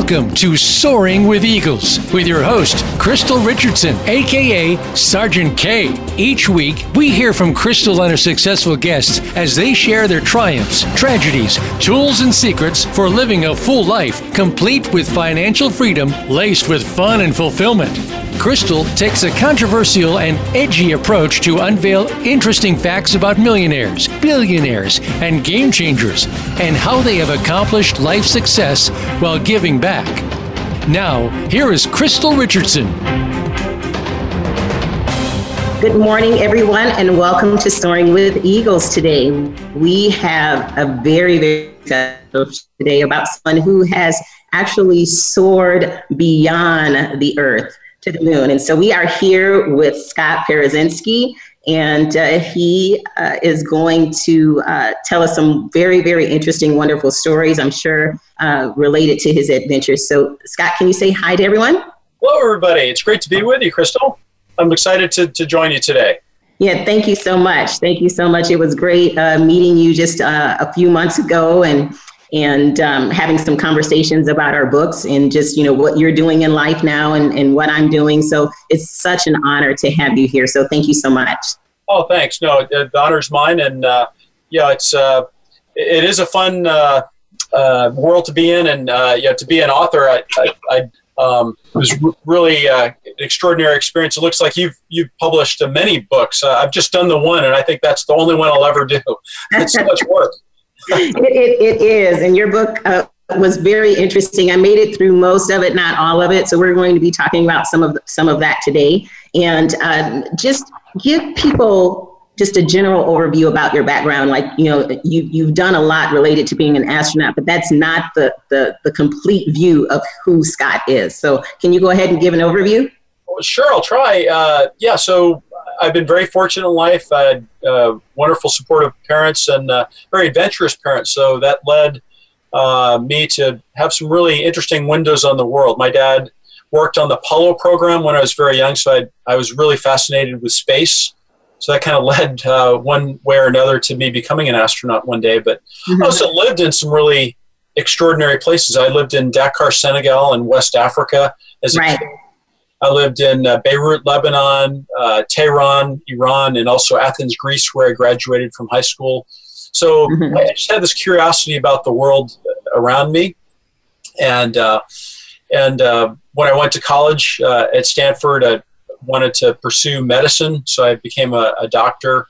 Welcome to Soaring with Eagles with your host, Krystylle Richardson, aka Sergeant K. Each week, we hear from Krystylle and her successful guests as they share their triumphs, tragedies, tools, and secrets for living a full life, complete with financial freedom laced with fun and fulfillment. Krystylle takes a controversial and edgy approach to unveil interesting facts about millionaires, billionaires, and game changers, and how they have accomplished life success while giving back. Now, here is Krystylle Richardson. Good morning, everyone, and welcome to Soaring with Eagles today. We have a very, very special today about someone who has actually soared beyond the earth to the moon. And so we are here with Scott Parazynski, and uh, he uh, is going to uh, tell us some very, very interesting, wonderful stories, I'm sure, uh, related to his adventures. So, Scott, can you say hi to everyone? Hello, everybody. It's great to be with you, Krystylle. I'm excited to, to join you today. Yeah, thank you so much. Thank you so much. It was great uh, meeting you just uh, a few months ago, and and um, having some conversations about our books and just you know what you're doing in life now and, and what i'm doing so it's such an honor to have you here so thank you so much oh thanks no the honor's mine and uh, yeah it's uh, it is a fun uh, uh world to be in and uh, yeah to be an author i, I, I um, was really uh, an extraordinary experience. It looks like you've you've published many books. I've just done the one, and I think that's the only one I'll ever do. It's so much work it, it, it is. And your book uh, was very interesting. I made it through most of it, not all of it. So we're going to be talking about some of some of that today, and um, just give people just a general overview about your background. Like you know, you you've done a lot related to being an astronaut, but that's not the the, the complete view of who Scott is. So can you go ahead and give an overview? Sure, I'll try. Uh, yeah, so I've been very fortunate in life. I had uh, wonderful, supportive parents and uh, very adventurous parents. So that led uh, me to have some really interesting windows on the world. My dad worked on the Apollo program when I was very young, so I, I was really fascinated with space. So that kind of led uh, one way or another to me becoming an astronaut one day. But mm-hmm. I also lived in some really extraordinary places. I lived in Dakar, Senegal, in West Africa as a right. kid. I lived in uh, Beirut, Lebanon, uh, Tehran, Iran, and also Athens, Greece, where I graduated from high school. So mm-hmm. I just had this curiosity about the world around me. And, uh, and uh, when I went to college uh, at Stanford, I wanted to pursue medicine. So I became a, a doctor.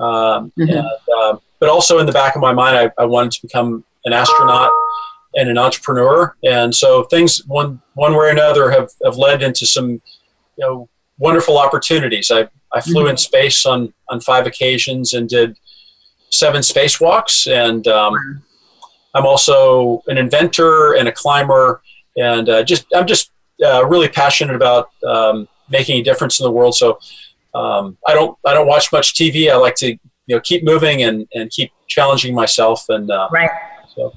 Um, mm-hmm. and, uh, but also in the back of my mind, I, I wanted to become an astronaut and an entrepreneur. And so things one one way or another have, have led into some you know wonderful opportunities. I, I flew mm-hmm. in space on, on five occasions and did seven spacewalks. And um, I'm also an inventor and a climber. And uh, just I'm just uh, really passionate about um, making a difference in the world. So um, I don't I don't watch much TV. I like to you know keep moving and, and keep challenging myself. And uh, right. So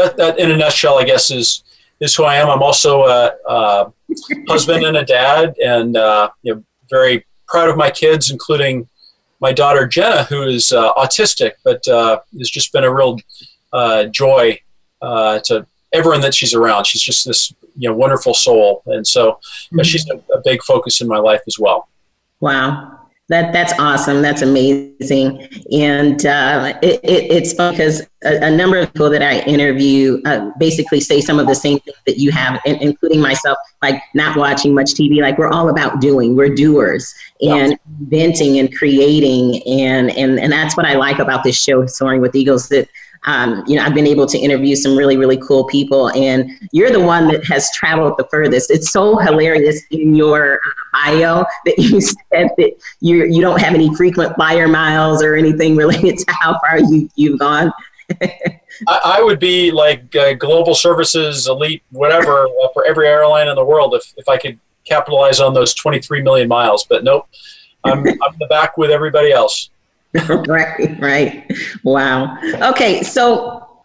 that, that in a nutshell, I guess, is is who I am. I'm also a, a husband and a dad, and uh, you know, very proud of my kids, including my daughter Jenna, who is uh, autistic, but uh, has just been a real uh, joy uh, to everyone that she's around. She's just this you know wonderful soul, and so mm-hmm. she's a, a big focus in my life as well. Wow. That that's awesome. That's amazing, and uh, it, it, it's because a, a, number of people that I interview uh, basically say some of the same things that you have, including myself. Like not watching much TV. Like we're all about doing. We're doers and inventing and creating, and and and that's what I like about this show, Soaring with Eagles. That um, you know, I've been able to interview some really, really cool people, and you're the one that has traveled the furthest. It's so hilarious in your bio that you said that you you don't have any frequent flyer miles or anything related to how far you you've gone. I, I, would be like uh, global services elite, whatever, uh, for every airline in the world if if I could capitalize on those 23 million miles. But nope, I'm I'm the back with everybody else. right, right. Wow. Okay, so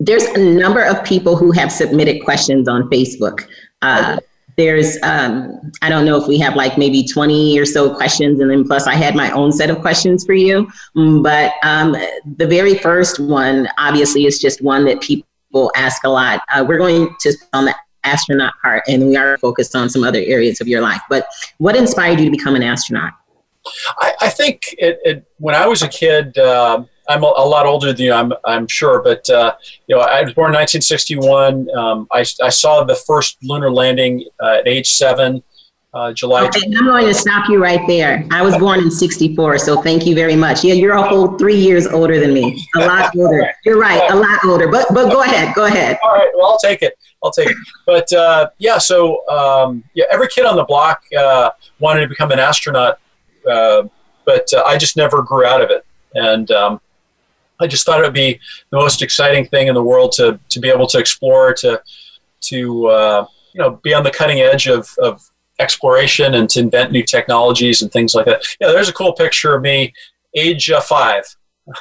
there's a number of people who have submitted questions on Facebook. Uh, there's, um, I don't know if we have like maybe 20 or so questions, and then plus I had my own set of questions for you. Mm, but um, the very first one, obviously, is just one that people ask a lot. Uh, we're going to on the astronaut part, and we are focused on some other areas of your life. But what inspired you to become an astronaut? I, I think it, it, when I was a kid, uh, I'm a, a, lot older than you, I'm, I'm sure, but uh, you know, I was born in 1961. Um, I, I saw the first lunar landing uh, at age seven. Uh, July. Okay, I'm going to stop you right there. I was born in 64, so thank you very much. Yeah, you're a whole three years older than me. A lot older. You're right, a lot older. But but go ahead, go ahead. All right, well, I'll take it. I'll take it. But uh, yeah, so um, yeah, every kid on the block uh, wanted to become an astronaut, uh, but uh, I just never grew out of it. And um, I just thought it would be the most exciting thing in the world to, to be able to explore, to, to uh, you know, be on the cutting edge of, of exploration and to invent new technologies and things like that. Yeah, there's a cool picture of me, age five,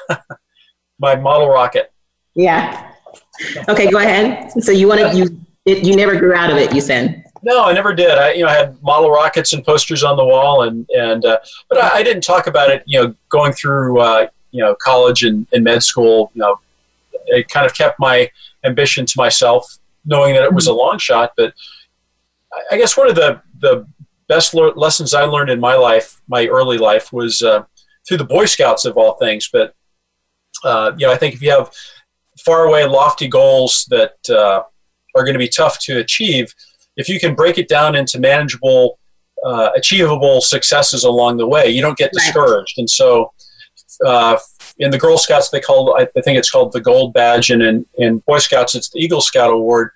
my model rocket. Yeah. Okay, go ahead. So you want to you you never grew out of it. You said. No, I never did. I you know I had model rockets and posters on the wall, and and uh, but I, I, didn't talk about it. You know, going through uh, you know college and, and med school. You know, it kind of kept my ambition to myself, knowing that it was a long shot. But I guess one of the the best le- lessons I learned in my life, my early life, was uh, through the Boy Scouts of all things. But uh, you know, I think if you have far away, lofty goals that uh, are going to be tough to achieve, if you can break it down into manageable, uh, achievable successes along the way, you don't get discouraged. And so, uh, in the Girl Scouts, they call I think it's called the Gold Badge, and in, in Boy Scouts, it's the Eagle Scout Award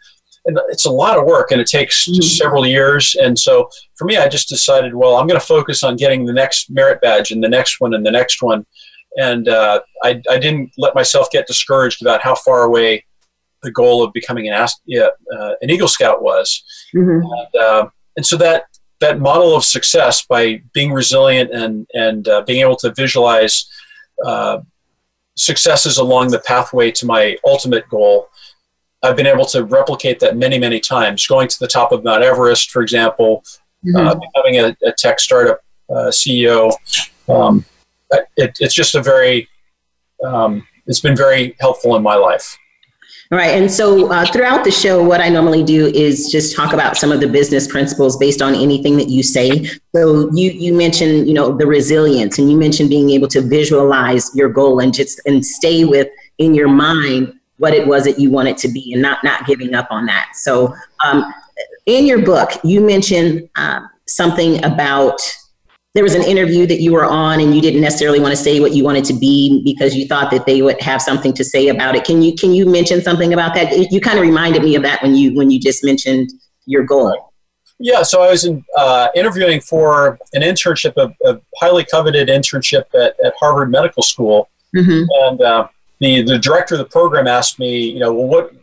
and it's a lot of work and it takes mm-hmm. several years. And so for me, I just decided, well, I'm going to focus on getting the next merit badge and the next one and the next one. And uh, I, I didn't let myself get discouraged about how far away the goal of becoming an, uh, an Eagle Scout was. Mm-hmm. And, uh, and so that, that model of success by being resilient and, and uh, being able to visualize uh, successes along the pathway to my ultimate goal I've been able to replicate that many, many times. Going to the top of Mount Everest, for example, mm-hmm. uh, becoming a, a, tech startup uh, CEO. Um, it, it's just a very, um, it's been very helpful in my life. All right. And so uh, throughout the show, what I normally do is just talk about some of the business principles based on anything that you say. So you, you mentioned, you know, the resilience and you mentioned being able to visualize your goal and just and stay with in your mind what it was that you wanted to be and not not giving up on that. So um, in your book, you mentioned uh, something about there was an interview that you were on and you didn't necessarily want to say what you wanted to be because you thought that they would have something to say about it. Can you can you mention something about that? You kind of reminded me of that when you when you just mentioned your goal. Yeah, so I was in, uh, interviewing for an internship, a, a, highly coveted internship at, at Harvard Medical School, mm-hmm. and uh, the the director of the program asked me, you know, well, what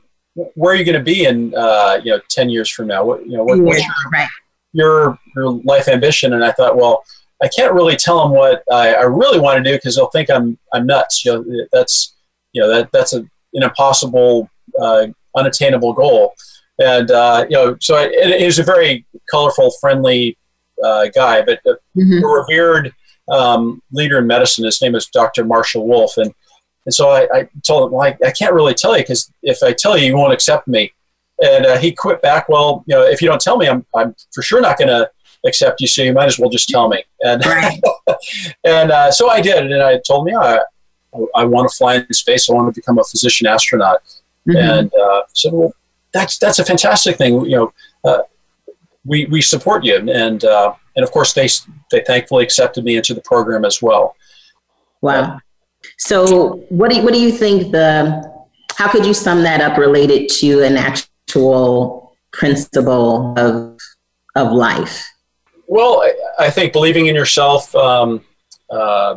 where are you going to be in uh, you know ten years from now? What you know, what, what's your, right. your your life ambition? And I thought, well, I can't really tell them what I, I really want to do because they'll think I'm I'm nuts. You know, that's you know that that's a, an impossible, uh, unattainable goal. And uh, you know, so it, it was a very colorful, friendly uh, guy, but mm-hmm. a revered um, leader in medicine. His name is Dr. Marshall Wolf, and and so I, I told him, well, I, I, can't really tell you because if I tell you, you won't accept me. And uh, he quit back. Well, you know, if you don't tell me, I'm, I'm for sure not going to accept you. So you might as well just tell me. And right. and uh, so I did. And I told him, yeah, I, I want to fly in space. I want to become a physician astronaut. Mm-hmm. And uh, said, well, that's that's a fantastic thing. You know, uh, we we support you. And uh, and of course they they thankfully accepted me into the program as well. Wow. So, what do you, what do you think the how could you sum that up related to an actual principle of of life? Well, I, I think believing in yourself, um, uh,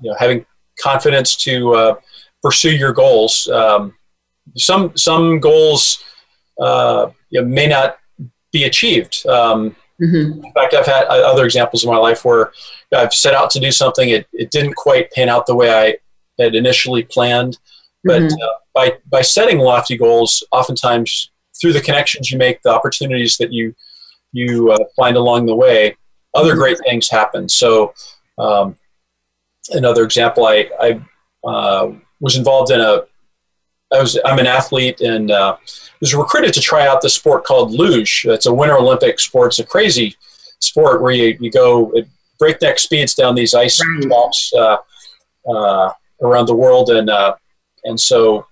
you know, having confidence to uh, pursue your goals. Um, some some goals uh, you know, may not be achieved. Um, mm-hmm. In fact, I've had other examples in my life where I've set out to do something, it, it didn't quite pan out the way I had initially planned. But mm-hmm. uh, by, by setting lofty goals, oftentimes through the connections you make, the opportunities that you, you uh, find along the way, other great things happen. So, um, another example, I, I uh, was involved in a, I was I'm an athlete and uh, was recruited to try out the sport called luge. It's a Winter Olympic sport. It's a crazy sport where you, you go at breakneck speeds down these ice tracks uh, uh, around the world, and uh, and so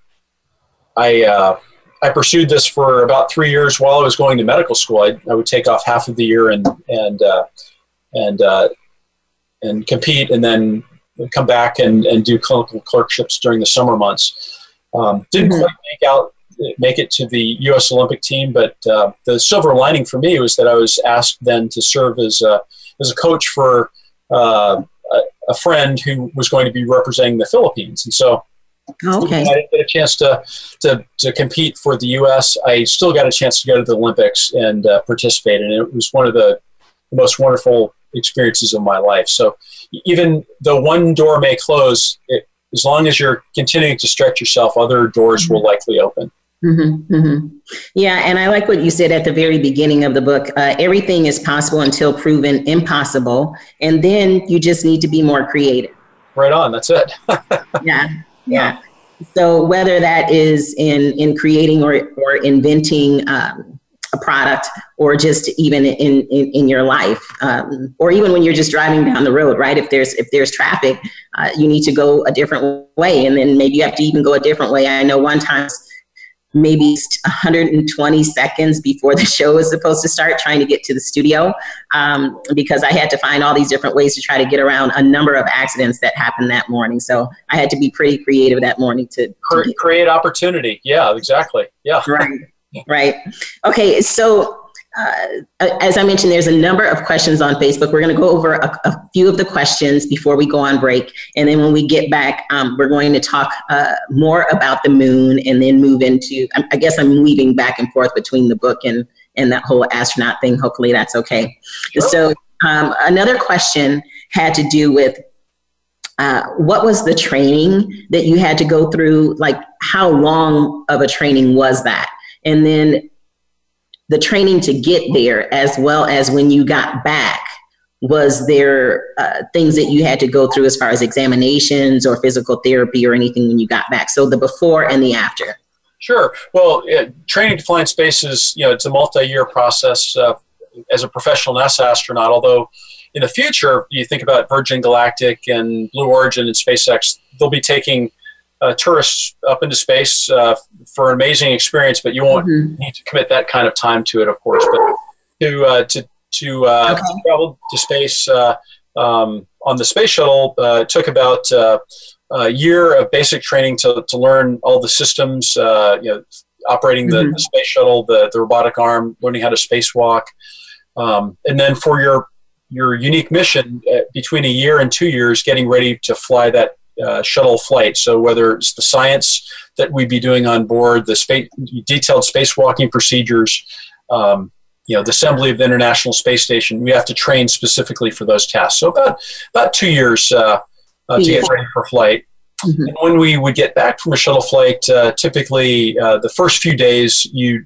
I uh, I pursued this for about three years while I was going to medical school. I, I would take off half of the year and and uh, and and compete, and then come back and, and do clinical clerkships during the summer months. Um, didn't mm-hmm. quite make out make it to the U.S. Olympic team, but uh, the silver lining for me was that I was asked then to serve as a, as a coach for uh, a, a, friend who was going to be representing the Philippines, and so. Okay. I didn't get a chance to, to, to compete for the U.S. I still got a chance to go to the Olympics and uh, participate, and it was one of the most wonderful experiences of my life. So even though one door may close, it, as long as you're continuing to stretch yourself, other doors will likely open. Mm-hmm, mm-hmm. Yeah, and I like what you said at the very beginning of the book. Uh, everything is possible until proven impossible, and then you just need to be more creative. Right on. That's it. yeah, yeah. So whether that is in in creating or or inventing um, a product or just even in, in, in your life um, or even when you're just driving down the road right? If there's if there's traffic uh, you need to go a different way. And then maybe you have to even go a different way. I know one time maybe 120 seconds before the show was supposed to start trying to get to the studio um, because i had to find all these different ways to try to get around a number of accidents that happened that morning. So i had to be pretty creative that morning to, to create opportunity. Yeah exactly. Yeah. Right. Right? Okay, so uh, as I mentioned, there's a number of questions on Facebook. We're going to go over a, a, few of the questions before we go on break. And then when we get back, um, we're going to talk uh, more about the moon and then move into, I guess I'm weaving back and forth between the book and, and that whole astronaut thing. Hopefully that's okay. Sure. So um, another question had to do with uh, what was the training that you had to go through? Like, how long of a training was that? and then the training to get there as well as when you got back was there uh, things that you had to go through as far as examinations or physical therapy or anything when you got back? So the before and the after. Sure. Well training to fly in space is you know it's a multi-year process uh, as a professional nasa astronaut although in the future you think about virgin galactic and blue origin and spacex they'll be taking uh, tourists up into space uh, for an amazing experience, but you won't mm-hmm. need to commit that kind of time to it, of course. But to uh, to to, uh, okay. to, travel to space uh, um, on the space shuttle uh, took about a year of basic training to, to learn all the systems, you know, operating the, mm-hmm. the, space shuttle, the, the robotic arm, learning how to spacewalk, um, and then for your your unique mission between a year and two years, getting ready to fly that uh, shuttle flight. So whether it's the science that we'd be doing on board, the space, detailed spacewalking procedures, um, you know, the assembly of the International Space Station, we have to train specifically for those tasks. So about about two years uh, uh, to get ready for flight. Mm-hmm. And when we would get back from a shuttle flight, uh, typically uh, the first few days you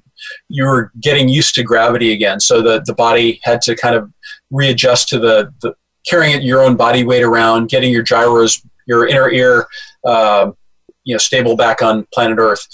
you were getting used to gravity again. So the, the body had to kind of readjust to the, the carrying your own body weight around, getting your gyros your inner ear, uh, you know, stable back on planet Earth.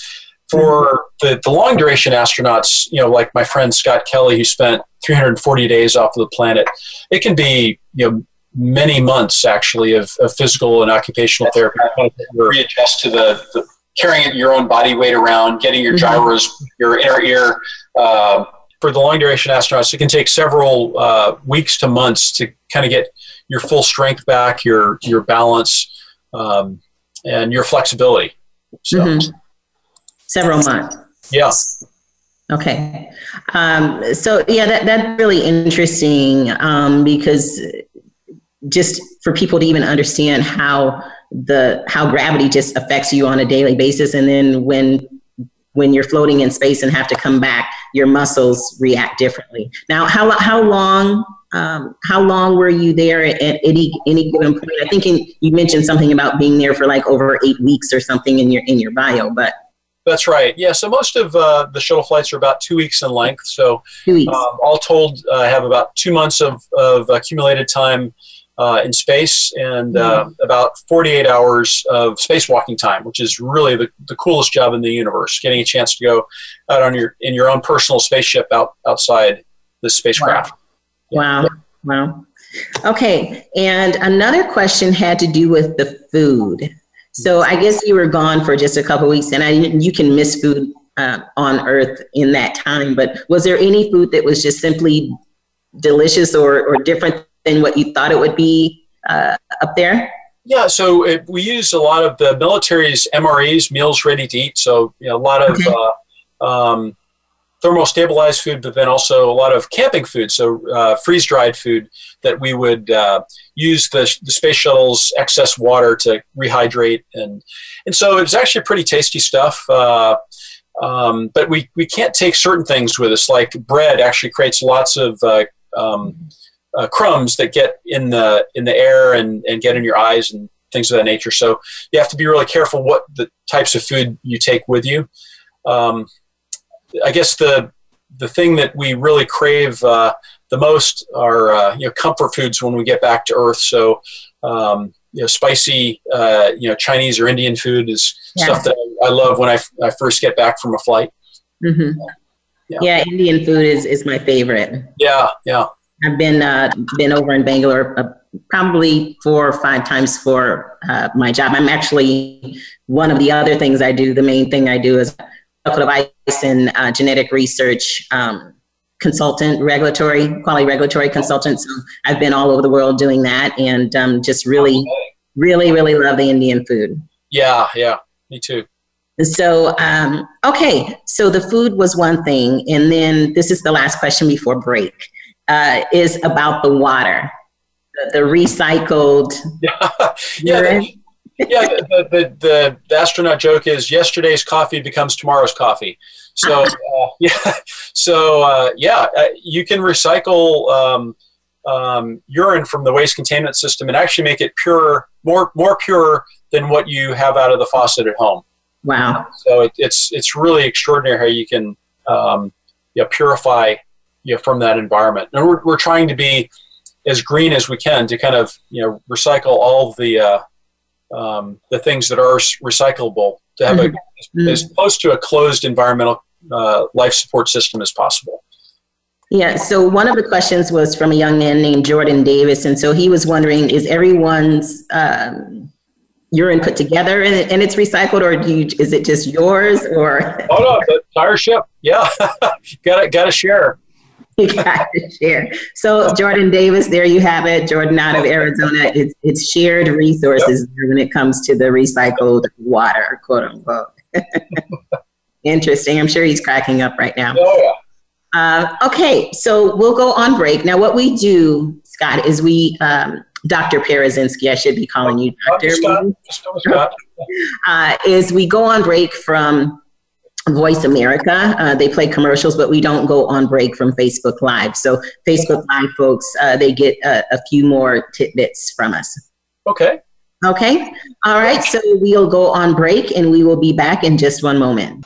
For the, the long duration astronauts, you know, like my friend Scott Kelly, who spent 340 days off of the planet, it can be, you know, many months actually of, of physical and occupational therapy to readjust to the, the, carrying your own body weight around, getting your mm-hmm. gyros, your inner ear. Uh, for the long duration astronauts, it can take several uh, weeks to months to kind of get your full strength back, your your balance, um, and your flexibility. So. Mm-hmm. Several months. Yes. Okay. Um, so yeah, that, that's really interesting um, because just for people to even understand how the how gravity just affects you on a daily basis, and then when when you're floating in space and have to come back, your muscles react differently. Now, how how long um, how long were you there at, any any given point? I think in, you mentioned something about being there for like over eight weeks or something in your in your bio, but that's right. Yeah. So most of uh, the shuttle flights are about two weeks in length. So um, all told, uh, I have about two months of, of accumulated time uh, in space and uh, mm-hmm. about 48 hours of spacewalking time, which is really the, the coolest job in the universe. Getting a chance to go out on your in your own personal spaceship out outside the spacecraft. Wow. Wow. wow. Okay. And another question had to do with the food. So I guess you were gone for just a couple weeks, and I you can miss food uh, on Earth in that time. But was there any food that was just simply delicious or, or different than what you thought it would be uh, up there? Yeah, so it, we use a lot of the military's MREs, meals ready to eat. So you know, a lot of okay. uh, um, thermostabilized food, but then also a lot of camping food, so uh, freeze dried food that we would uh, use the, the space shuttle's excess water to rehydrate, and and so it's actually pretty tasty stuff. Uh, um, but we, we can't take certain things with us, like bread actually creates lots of uh, um, uh, crumbs that get in the in the air and, and get in your eyes and things of that nature. So you have to be really careful what the types of food you take with you. Um, I guess the the thing that we really crave uh, the most are uh, you know comfort foods when we get back to Earth. So um, you know spicy uh, you know Chinese or Indian food is yeah. stuff that I love when I, I first get back from a flight. Mm-hmm. Yeah. yeah. Indian food is, is my favorite. Yeah, yeah. I've been uh, been over in Bangalore uh, probably four or five times for uh, my job. I'm actually one of the other things I do. The main thing I do is medical device and uh, genetic research um, consultant, regulatory quality regulatory consultant. So I've been all over the world doing that, and um, just really, really, really love the Indian food. Yeah, yeah, me too. So, um, okay, so the food was one thing, and then this is the last question before break uh, is about the water, the, the recycled. Yeah, yeah, yeah. The, the, the, the, astronaut joke is yesterday's coffee becomes tomorrow's coffee. So uh, yeah, so uh, yeah, uh, you can recycle um, um, urine from the waste containment system and actually make it pure, more more pure than what you have out of the faucet at home. Wow! So it, it's it's really extraordinary how you can um, yeah, purify you know, from that environment. And we're, we're trying to be as green as we can to kind of you know recycle all the uh, um, the things that are recyclable to have mm-hmm. a, mm-hmm. as close to a closed environmental uh, life support system as possible. Yeah, so one of the questions was from a young man named Jordan Davis, and so he was wondering: Is everyone's um, urine put together and, and it's recycled, or do you, is it just yours? Or oh no, the entire ship. Yeah, got to got to share. you got to share. So Jordan Davis, there you have it. Jordan out of Arizona. It's it's shared resources yep. when it comes to the recycled water, quote unquote. Interesting. I'm sure he's cracking up right now. Oh yeah. Uh, okay, so we'll go on break. Now, what we do, Scott, is we, um, Dr. Parazynski, I should be calling you Dr. Scott. Uh, is we go on break from Voice America. Uh, they play commercials, but we don't go on break from Facebook Live. So Facebook Live folks, uh, they get a, a, few more tidbits from us. Okay. Okay. All right. So we'll go on break and we will be back in just one moment.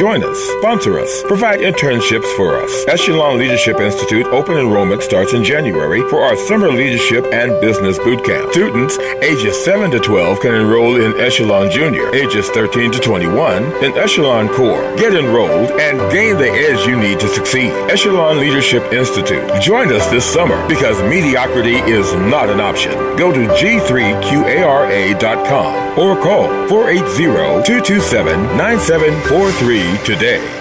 Join us, sponsor us, provide internships for us. Echelon Leadership Institute open enrollment starts in January for our summer leadership and business boot camp. Students ages 7 to 12 can enroll in Echelon Junior, ages 13 to 21 in Echelon Core. Get enrolled and gain the edge you need to succeed. Echelon Leadership Institute. Join us this summer because mediocrity is not an option. Go to g3qara.com or call 480 227 9743 today.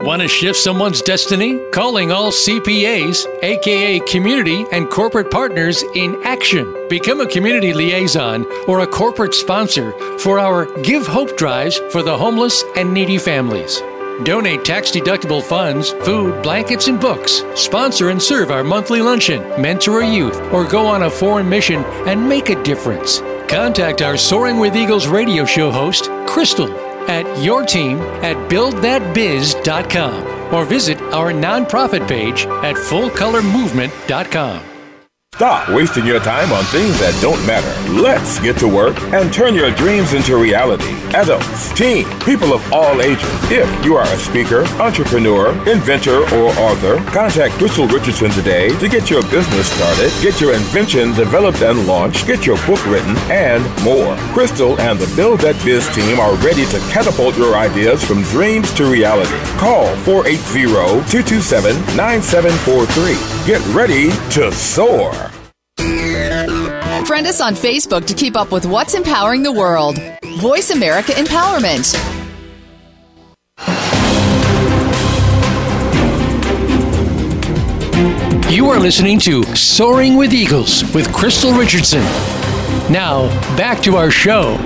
Want to shift someone's destiny? Calling all CPAs, aka community and corporate partners in action. Become a community liaison or a corporate sponsor for our Give Hope drives for the homeless and needy families. Donate tax deductible funds, food, blankets, and books. Sponsor and serve our monthly luncheon, mentor a youth, or go on a foreign mission and make a difference. Contact our Soaring with Eagles radio show host, Krystylle at yourteam at buildthatbiz.com or visit our nonprofit page at fullcolormovement.com. Stop wasting your time on things that don't matter. Let's get to work and turn your dreams into reality. Adults, teens, people of all ages. If you are a speaker, entrepreneur, inventor, or author, contact Krystylle Richardson today to get your business started, get your invention developed and launched, get your book written, and more. Krystylle and the Build That Biz team are ready to catapult your ideas from dreams to reality. Call 480-227-9743. Get ready to soar. Friend us on Facebook to keep up with what's empowering the world. Voice America Empowerment. You are listening to Soaring with Eagles with Krystylle Richardson. Now, back to our show.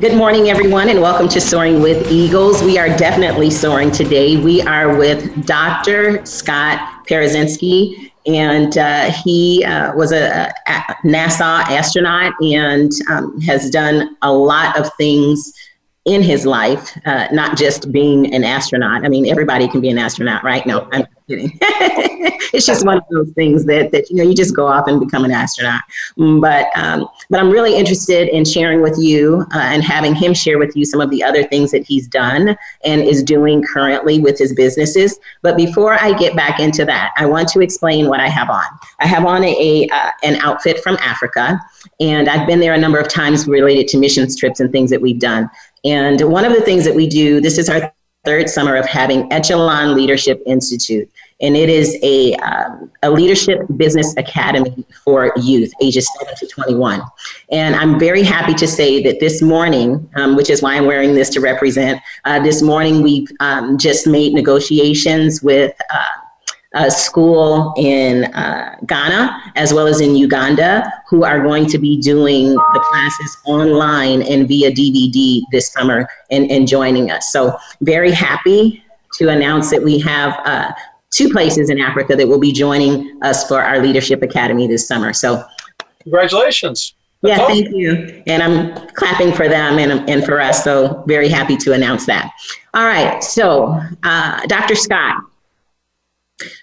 Good morning, everyone, and welcome to Soaring with Eagles. We are definitely soaring today. We are with Dr. Scott Parazynski, and uh, he uh, was a, a, NASA astronaut and um, has done a lot of things in his life, uh, not just being an astronaut. I mean, everybody can be an astronaut, right? No, I'm kidding. it's just one of those things that, that you know you just go off and become an astronaut. But um, but I'm really interested in sharing with you uh, and having him share with you some of the other things that he's done and is doing currently with his businesses. But before I get back into that, I want to explain what I have on. I have on a, a uh, an outfit from Africa, and I've been there a number of times related to missions trips and things that we've done. And one of the things that we do, this is our third summer of having Echelon Leadership Institute. And it is a, um, a leadership business academy for youth ages 7 to 21. And I'm very happy to say that this morning, um, which is why I'm wearing this to represent, uh, this morning we've um, just made negotiations with uh, a school in uh, Ghana as well as in Uganda who are going to be doing the classes online and via DVD this summer and, and joining us. So, very happy to announce that we have uh, two places in Africa that will be joining us for our Leadership Academy this summer. So, congratulations. That's yeah, awesome. thank you. And I'm clapping for them and, and for us. So, very happy to announce that. All right. So, uh, Dr. Scott,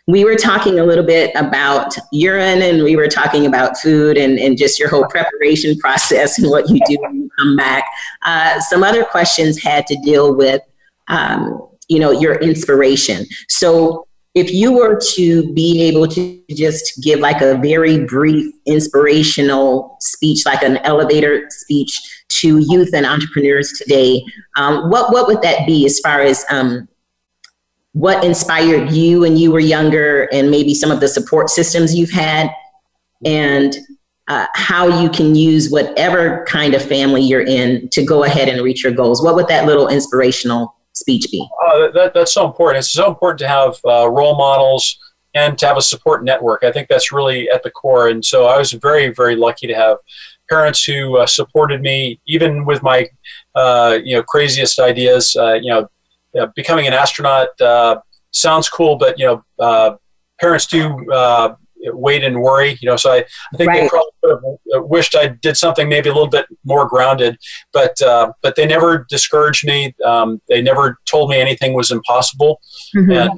we were talking a little bit about urine and we were talking about food and, and just your whole preparation process and what you do when you come back. Uh, some other questions had to deal with, um, you know, your inspiration. So if you were to be able to just give like a very brief inspirational speech, like an elevator speech to youth and entrepreneurs today, um, what, what would that be as far as um, what inspired you when you were younger and maybe some of the support systems you've had? And uh, how you can use whatever kind of family you're in to go ahead and reach your goals. What would that little inspirational speech be? Uh, that, that's so important. It's so important to have uh, role models and to have a support network. I think that's really at the core. And so i was very very lucky to have parents who uh, supported me even with my uh, you know craziest ideas. Uh, you know uh, becoming an astronaut uh, sounds cool, but you know, uh, parents do uh, wait and worry. You know, so I, I think right. they probably uh, wished I did something maybe a little bit more grounded, but uh, but they never discouraged me. Um, they never told me anything was impossible, mm-hmm. and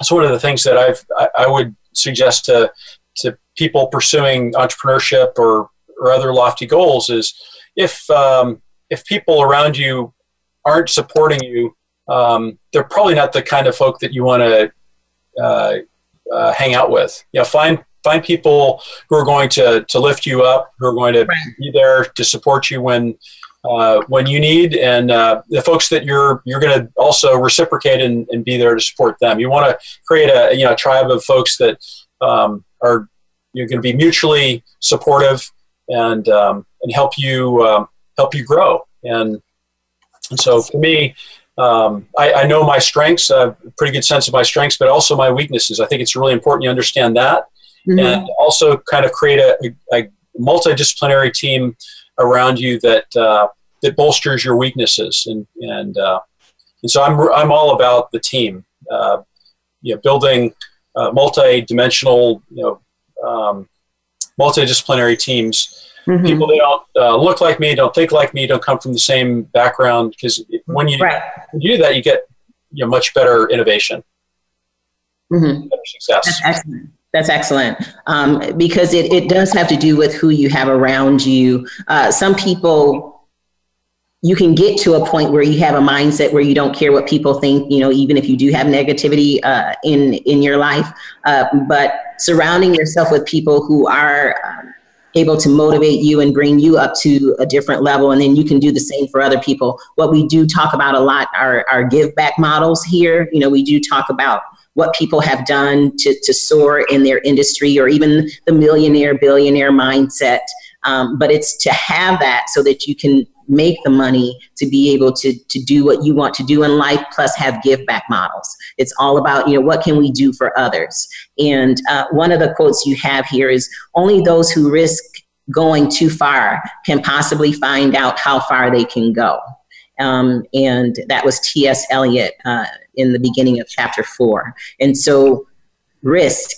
it's one of the things that I've I, I would suggest to to people pursuing entrepreneurship or or other lofty goals is if um, if people around you aren't supporting you um, they're probably not the kind of folk that you want to uh, uh, hang out with. You know, find find people who are going to to lift you up, who are going to right. be there to support you when uh, when you need, and uh, the folks that you're you're going to also reciprocate and, and be there to support them. You want to create a you know a tribe of folks that um, are you're going to be mutually supportive and um, and help you um, help you grow. And and so for me, um, I, I, know my strengths, I have a pretty good sense of my strengths, but also my weaknesses. I think it's really important you understand that mm-hmm. and also kind of create a, a, multidisciplinary team around you that, uh, that bolsters your weaknesses. And, and, uh, and so I'm, I'm all about the team, uh, you know, building uh, multi-dimensional, you know, um, multidisciplinary teams mm-hmm. people that don't uh, look like me, don't think like me, don't come from the same background. Because when you, right. do that, you get you know, much better innovation, mm-hmm. better success. That's excellent. That's excellent um, because it, it does have to do with who you have around you. Uh, some people you can get to a point where you have a mindset where you don't care what people think you know even if you do have negativity uh, in in your life uh, but surrounding yourself with people who are um, able to motivate you and bring you up to a different level and then you can do the same for other people. What we do talk about a lot are our give back models here. You know we do talk about what people have done to, to soar in their industry or even the millionaire billionaire mindset. Um, but it's to have that so that you can make the money to be able to to do what you want to do in life plus have give back models. It's all about you know what can we do for others? And uh, one of the quotes you have here is only those who risk going too far can possibly find out how far they can go. Um, and that was ts eliot uh, in the beginning of chapter four. And so risk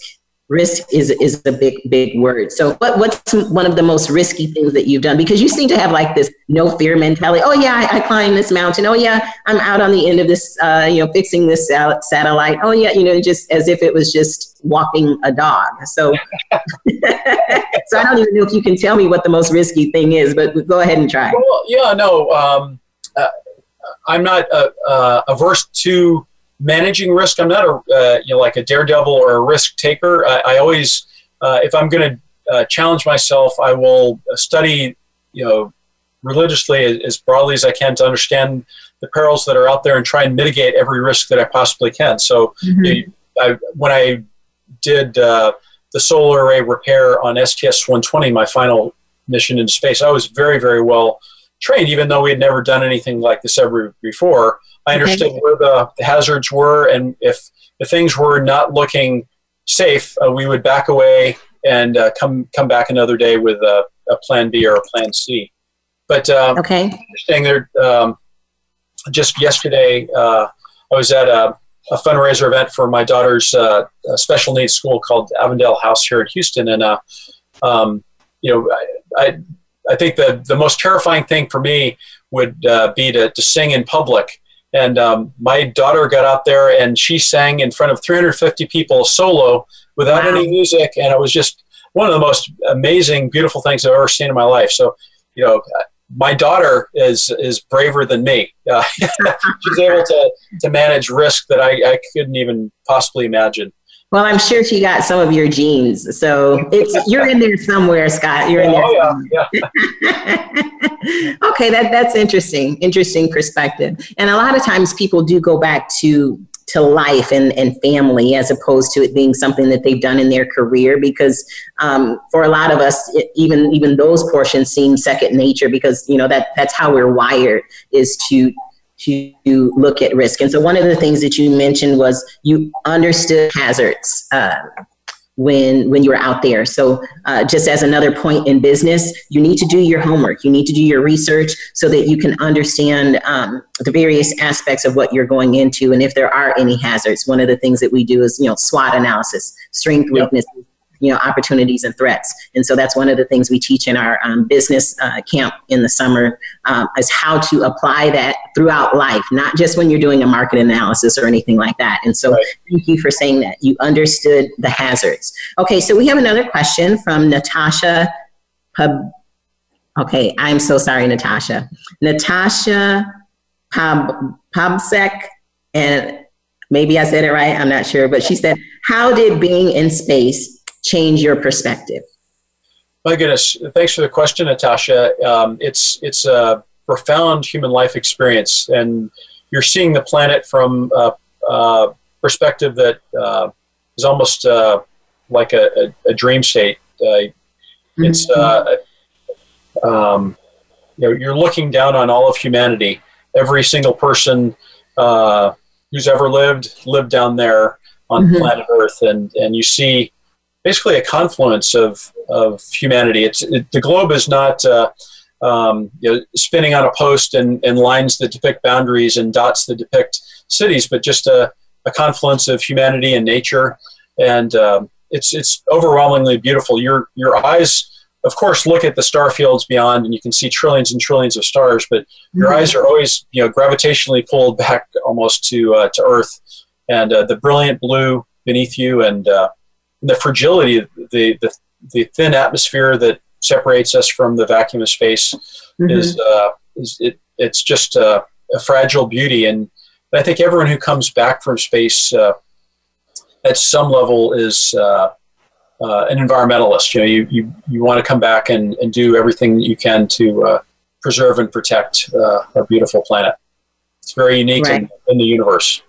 risk is is a big big word. So what what's one of the most risky things that you've done? Because you seem to have like this no fear mentality. Oh yeah i, I climbed this mountain. Oh yeah i'm out on the end of this uh, you know fixing this satellite. Oh yeah you know just as if it was just walking a dog. So so i don't even know if you can tell me what the most risky thing is but go ahead and try. Well yeah no um, uh, i'm not uh, uh averse to managing risk. I'm not a uh, you know like a daredevil or a risk taker. I, I always, uh, if I'm going to uh, challenge myself, I will study you know religiously as, as, broadly as I can to understand the perils that are out there and try and mitigate every risk that I possibly can. So mm-hmm. you know, I, when I did uh, the solar array repair on STS-120, my final mission into space, I was very very well trained, even though we had never done anything like this ever before. I understood okay. where the, the, hazards were, and if the things were not looking safe, uh, we would back away and uh, come come back another day with a, a, plan B or a plan C. But um, okay, staying there. Um, just yesterday, uh, I was at a, a, fundraiser event for my daughter's uh, special needs school called Avondale House here in Houston, and uh, um, you know, I, I, I think the the most terrifying thing for me would uh, be to, to sing in public and um, my daughter got out there and she sang in front of 350 people solo without wow. any music. And it was just one of the most amazing, beautiful things I've ever seen in my life. So, you know, my daughter is is braver than me. Uh, she's able to, to manage risk that I, I couldn't even possibly imagine. Well, I'm sure she got some of your genes, so it's you're in there somewhere, Scott. You're in there. Oh, yeah, yeah. okay, that that's interesting. Interesting perspective. And a lot of times people do go back to to life and, and family as opposed to it being something that they've done in their career because um, for a lot of us it, even even those portions seem second nature because you know that that's how we're wired is to to look at risk. And so one of the things that you mentioned was you understood hazards. Uh, when when you were out there. So uh, just as another point in business, you need to do your homework. You need to do your research so that you can understand um, the various aspects of what you're going into and if there are any hazards. One of the things that we do is you know SWOT analysis, strength, weaknesses, you know opportunities and threats. And so that's one of the things we teach in our um, business uh, camp in the summer um, is how to apply that throughout life not just when you're doing a market analysis or anything like that. And so right. thank you for saying that. You understood the hazards. Okay so we have another question from natasha Pub- okay i'm so sorry natasha. Natasha Pab- Pabsek and maybe I said it right, I'm not sure, but she said, How did being in space change your perspective? My goodness, thanks for the question, Natasha. Um, it's it's a profound human life experience, and you're seeing the planet from a, a perspective that uh, is almost uh, like a, a, a, dream state. Uh, it's uh, um, you know you're looking down on all of humanity. Every single person uh, who's ever lived lived down there on mm-hmm. planet Earth, and and you see basically a confluence of, of humanity. It's, it, the globe is not uh, um, you know, spinning on a post and, and lines that depict boundaries and dots that depict cities, but just a, a confluence of humanity and nature. And um, it's, it's overwhelmingly beautiful. Your, your eyes of course, look at the star fields beyond, and you can see trillions and trillions of stars. But your Mhm. eyes are always, you know, gravitationally pulled back almost to uh, to Earth, and uh, the brilliant blue beneath you, and uh, the fragility, the, the the thin atmosphere that separates us from the vacuum of space Mhm. is uh, is it, it's just uh, a fragile beauty, and I think everyone who comes back from space uh, at some level is uh, uh, an environmentalist. You know, you you, you want to come back and, and do everything that you can to uh, preserve and protect uh, our beautiful planet. It's very unique in, in the universe.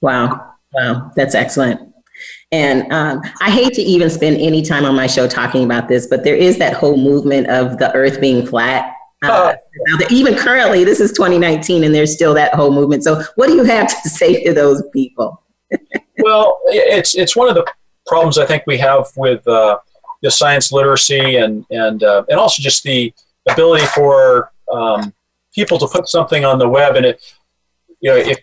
Wow. Wow. That's excellent. And um, I hate to even spend any time on my show talking about this, but there is that whole movement of the earth being flat. Uh, that even currently, this is 2019, and there's still that whole movement. So, what do you have to say to those people? Well, it's it's one of the problems I think we have with uh, the science literacy and and uh, and also just the ability for um, people to put something on the web and it you know if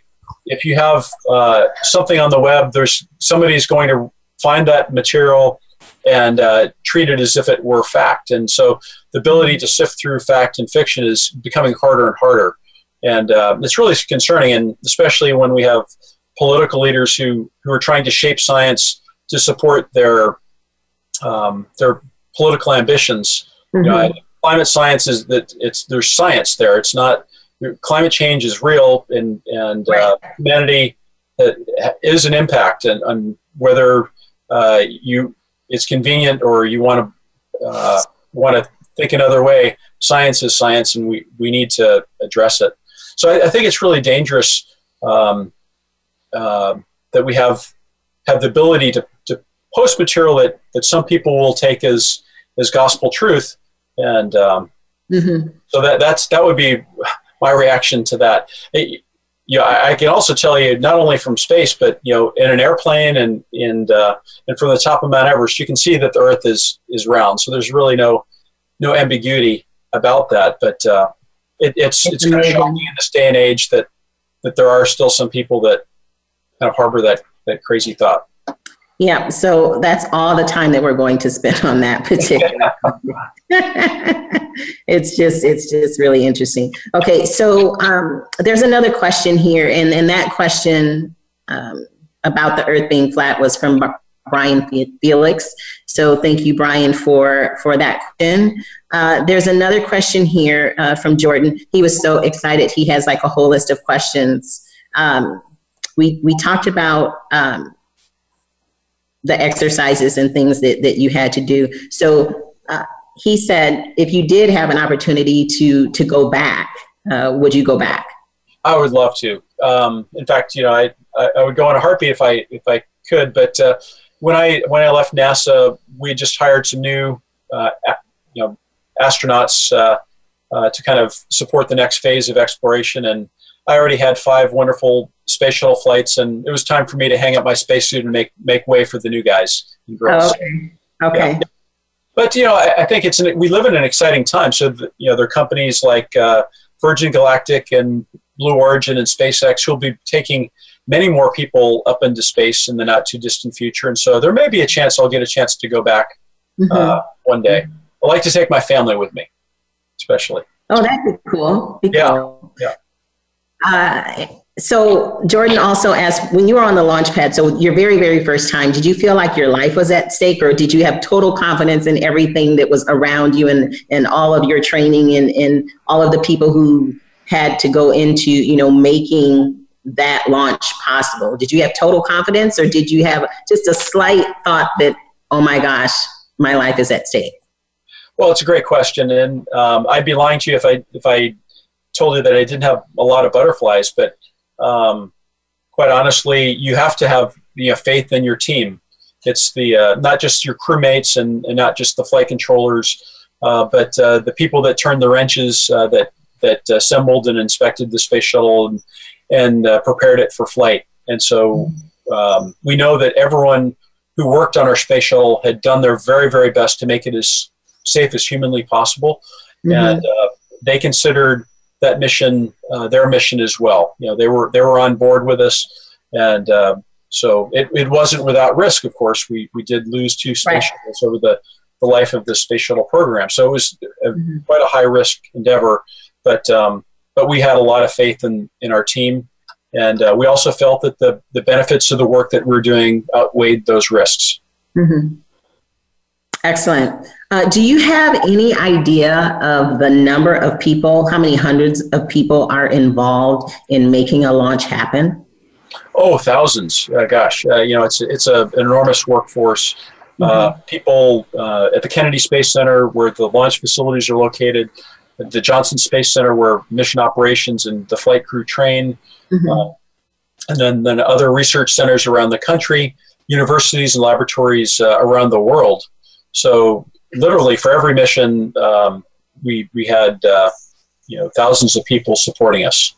if you have uh, something on the web, there's somebody's going to find that material and uh, treat it as if it were fact. And so the ability to sift through fact and fiction is becoming harder and harder. And uh, it's really concerning, and especially when we have political leaders who, who are trying to shape science to support their um, their political ambitions. You know, Mhm. climate science is that it's there's science there. It's not climate change is real, and and uh, humanity uh, is an impact, and on whether uh, you it's convenient or you want to uh, want to think another way. Science is science, and we we need to address it. So I, I think it's really dangerous um, uh, that we have have the ability to, to post material that, that some people will take as as gospel truth, and um, Mhm. so that that's that would be my reaction to that. It, you know, I, I can also tell you not only from space, but you know, in an airplane and and uh, and from the top of Mount Everest, you can see that the Earth is is round. So there's really no no ambiguity about that. But uh, it, it's It's kind of shocking in this day and age that that there are still some people that kind of harbor that that crazy thought. Yeah, so that's all the time that we're going to spend on that particular. it's just it's just really interesting. Okay, so um, there's another question here, and and that question um, about the Earth being flat was from Brian Felix. So thank you, Brian, for for that question. Uh, there's another question here uh, from Jordan. He was so excited. He has like a whole list of questions. Um, we we talked about. Um, the exercises and things that, that you had to do. So uh, he said, if you did have an opportunity to to go back, uh, would you go back? I would love to. Um, in fact, you know, I, I, I would go on a heartbeat if I if I could. But uh, when I when I left NASA, we just hired some new uh, you know astronauts uh, uh, to kind of support the next phase of exploration. And I already had five wonderful space shuttle flights, and it was time for me to hang up my spacesuit and make make way for the new guys and girls. okay. Okay. But you know, I, I think it's an, we live in an exciting time. So the, you know, there are companies like uh, Virgin Galactic and Blue Origin and SpaceX who'll be taking many more people up into space in the not too distant future. And so there may be a chance I'll get a chance to go back Mhm. uh, one day. I'd like to take my family with me, especially. oh, that'd be cool. Be Yeah, cool. yeah. Uh, so Jordan also asked, when you were on the launch pad, so your very, very first time, did you feel like your life was at stake or did you have total confidence in everything that was around you and, and all of your training and, and all of the people who had to go into, you know, making that launch possible? Did you have total confidence or did you have just a slight thought that, oh my gosh, my life is at stake? Well, it's a great question, and um, I'd be lying to you if I if I told you that I didn't have a lot of butterflies. But um, quite honestly, you have to have you know, faith in your team. It's the uh, not just your crewmates and, and not just the flight controllers, uh, but uh, the people that turned the wrenches uh, that that assembled and inspected the space shuttle and and uh, prepared it for flight. And so um, we know that everyone who worked on our space shuttle had done their very very best to make it as safe as humanly possible, Mhm. and uh, they considered that mission uh, their mission as well. You know, they were they were on board with us, and uh, so it, it wasn't without risk. Of course, we we did lose two space Right. shuttles over the the life of the space shuttle program. So it was a, mm-hmm. quite a high risk endeavor, but um, but we had a lot of faith in in our team, and uh, we also felt that the the benefits of the work that we're doing outweighed those risks. Mm-hmm. Excellent. Uh, do you have any idea of the number of people, how many hundreds of people are involved in making a launch happen? Oh, thousands. Uh, gosh, uh, you know, it's it's a, an enormous workforce. Uh, mm-hmm. people uh, at the Kennedy Space Center, where the launch facilities are located, the Johnson Space Center, where mission operations and the flight crew train, mm-hmm. Uh, and then, then other research centers around the country, universities and laboratories around the world. So literally for every mission, um, we we had uh, you know thousands of people supporting us.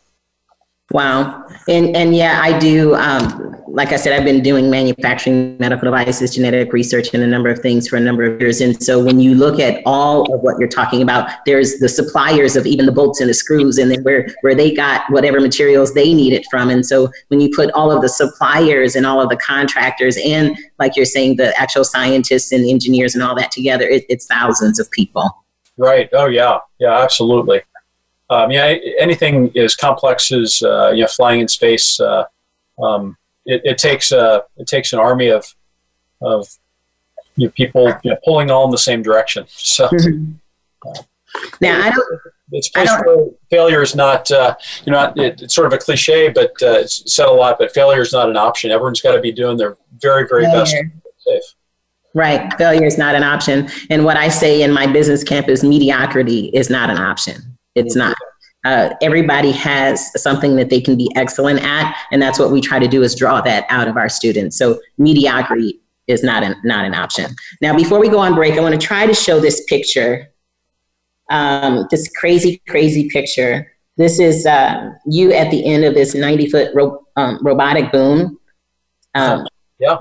Wow, and and yeah, I do. Um, like I said, I've been doing manufacturing medical devices, genetic research, and a number of things for a number of years. And so, when you look at all of what you're talking about, there's the suppliers of even the bolts and the screws, and then where where they got whatever materials they needed from. And so, when you put all of the suppliers and all of the contractors, and like you're saying, the actual scientists and engineers and all that together, it, it's thousands of people. Right. Oh yeah. Yeah. Absolutely um, yeah, anything as complex as uh, you know flying in space, uh, um, it, it, takes uh, it takes an army of of you know, people you know, pulling all in the same direction. So mm-hmm. Uh, now I don't. It's place where failure is not, uh, you know, it, it's sort of a cliche, but uh, it's said a lot. But failure is not an option. Everyone's got to be doing their very, very failure. best. safe. Right, failure is not an option. And what I say in my business camp is mediocrity is not an option. It's not. Uh, everybody has something that they can be excellent at, and that's what we try to do is draw that out of our students. So mediocrity is not an not an option. Now, before we go on break, I want to try to show this picture, um, this crazy, crazy picture. This is uh, you at the end of this 90 foot ro- um, robotic boom. Um, yeah.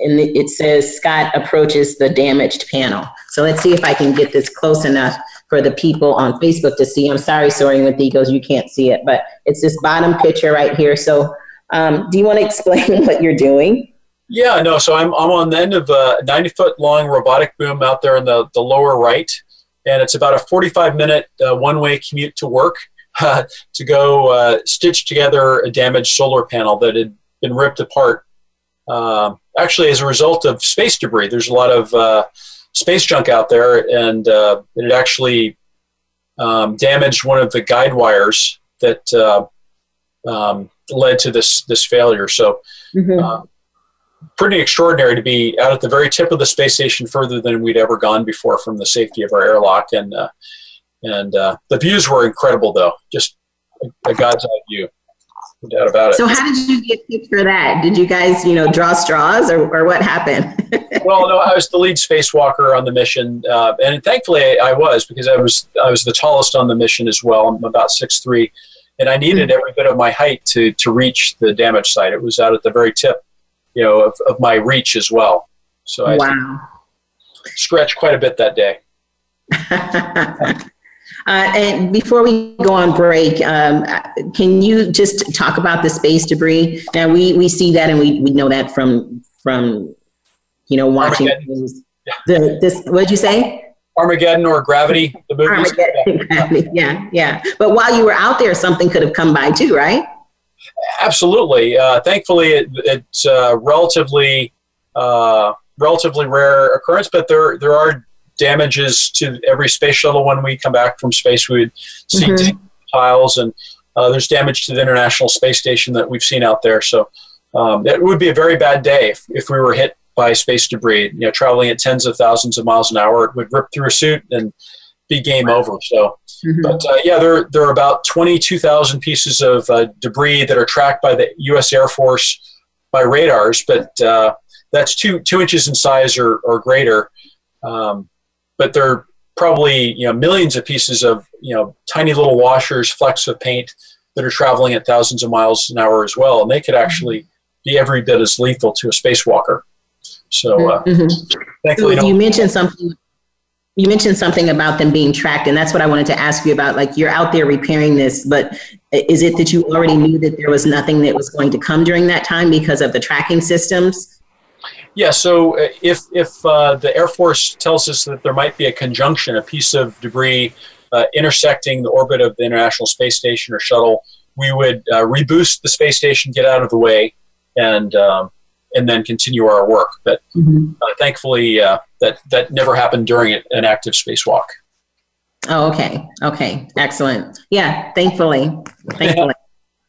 And it says Scott approaches the damaged panel. So let's see if I can get this close enough for the people on Facebook to see. I'm sorry, Soaring with Eagles, you can't see it, but it's this bottom picture right here. So, um, do you want to explain what you're doing? Yeah, no. So I'm I'm on the end of a 90 foot long robotic boom out there in the the lower right, and it's about a 45 minute uh, one way commute to work uh, to go uh, stitch together a damaged solar panel that had been ripped apart. Um, actually, as a result of space debris, there's a lot of uh, space junk out there, and uh, it actually um, damaged one of the guide wires that uh, um, led to this this failure. So, mm-hmm. uh, pretty extraordinary to be out at the very tip of the space station, further than we'd ever gone before from the safety of our airlock, and uh, and uh, the views were incredible, though, just a, a God's eye view. No doubt about it. So how did you get picked for that? Did you guys, you know, draw straws or, or what happened? well, no, I was the lead spacewalker on the mission, uh, and thankfully I was because I was I was the tallest on the mission as well. I'm about six three, and I needed every bit of my height to to reach the damage site. It was out at the very tip, you know, of, of my reach as well. So I wow. scratched quite a bit that day. Uh, and before we go on break, um, can you just talk about the space debris? Now we, we see that and we, we know that from from you know watching yeah. the this. What did you say? Armageddon or Gravity, the movie. Armageddon, Gravity, yeah, yeah. But while you were out there, something could have come by too, right? Absolutely. Uh, thankfully, it, it's uh, relatively uh, relatively rare occurrence, but there there are damages to every space shuttle when we come back from space. We would see mm-hmm. tiles, and uh, there's damage to the International Space Station that we've seen out there. So um, it would be a very bad day if, if we were hit by space debris. You know, traveling at tens of thousands of miles an hour, it would rip through a suit and be game over. So. Mm-hmm. But uh, yeah, there, there are about 22,000 pieces of uh, debris that are tracked by the U.S. Air Force by radars, but uh, that's two two inches in size or, or greater. Um, but they're probably you know millions of pieces of you know tiny little washers, flecks of paint that are traveling at thousands of miles an hour as well, and they could actually be every bit as lethal to a spacewalker. So, uh, mm-hmm. thankfully, so you mentioned something. You mentioned something about them being tracked, and that's what I wanted to ask you about. Like you're out there repairing this, but is it that you already knew that there was nothing that was going to come during that time because of the tracking systems? Yeah, so uh, if, if uh, the Air Force tells us that there might be a conjunction, a piece of debris uh, intersecting the orbit of the International Space Station or shuttle, we would uh, reboost the space station, get out of the way, and um, and then continue our work. But mm-hmm. uh, thankfully, uh, that that never happened during an active spacewalk. Oh, okay, okay, excellent. Yeah, thankfully, thankfully.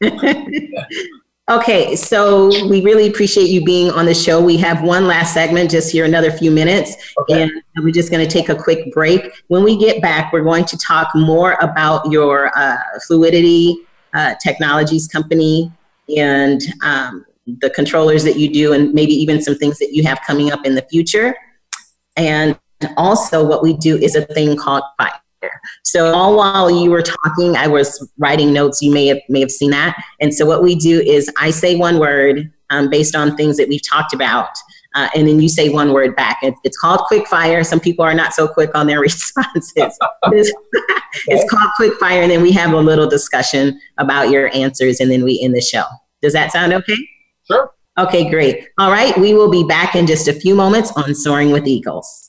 okay, so we really appreciate you being on the show. We have one last segment, just here another few minutes, okay. and we're just going to take a quick break. When we get back, we're going to talk more about your uh, fluidity uh, technologies company and um, the controllers that you do, and maybe even some things that you have coming up in the future. And also, what we do is a thing called fire. So all while you were talking, I was writing notes. You may have may have seen that. And so what we do is I say one word um, based on things that we've talked about, uh, and then you say one word back. It, it's called quick fire. Some people are not so quick on their responses. it's, it's called quick fire, and then we have a little discussion about your answers, and then we end the show. Does that sound okay? Sure. Okay, great. All right, we will be back in just a few moments on Soaring with Eagles.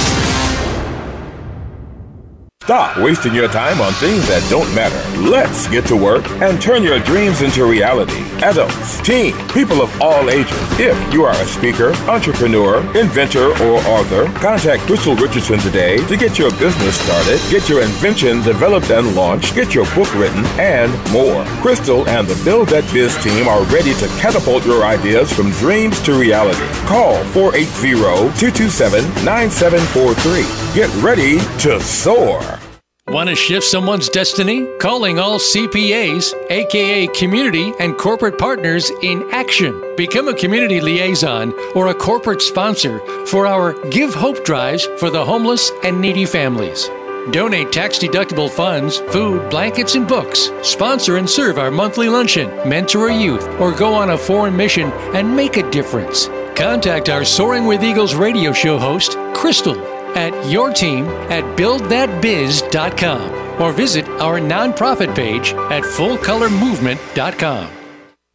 Stop wasting your time on things that don't matter. Let's get to work and turn your dreams into reality. Adults, teens, people of all ages. If you are a speaker, entrepreneur, inventor, or author, contact Krystylle Richardson today to get your business started, get your invention developed and launched, get your book written, and more. Krystylle and the Build That Biz team are ready to catapult your ideas from dreams to reality. Call 480-227-9743. Get ready to soar. Want to shift someone's destiny? Calling all CPAs, aka community and corporate partners in action. Become a community liaison or a corporate sponsor for our Give Hope drives for the homeless and needy families. Donate tax deductible funds, food, blankets, and books. Sponsor and serve our monthly luncheon, mentor a youth, or go on a foreign mission and make a difference. Contact our Soaring with Eagles radio show host, Krystylle at your team at buildthatbiz.com or visit our nonprofit page at fullcolormovement.com.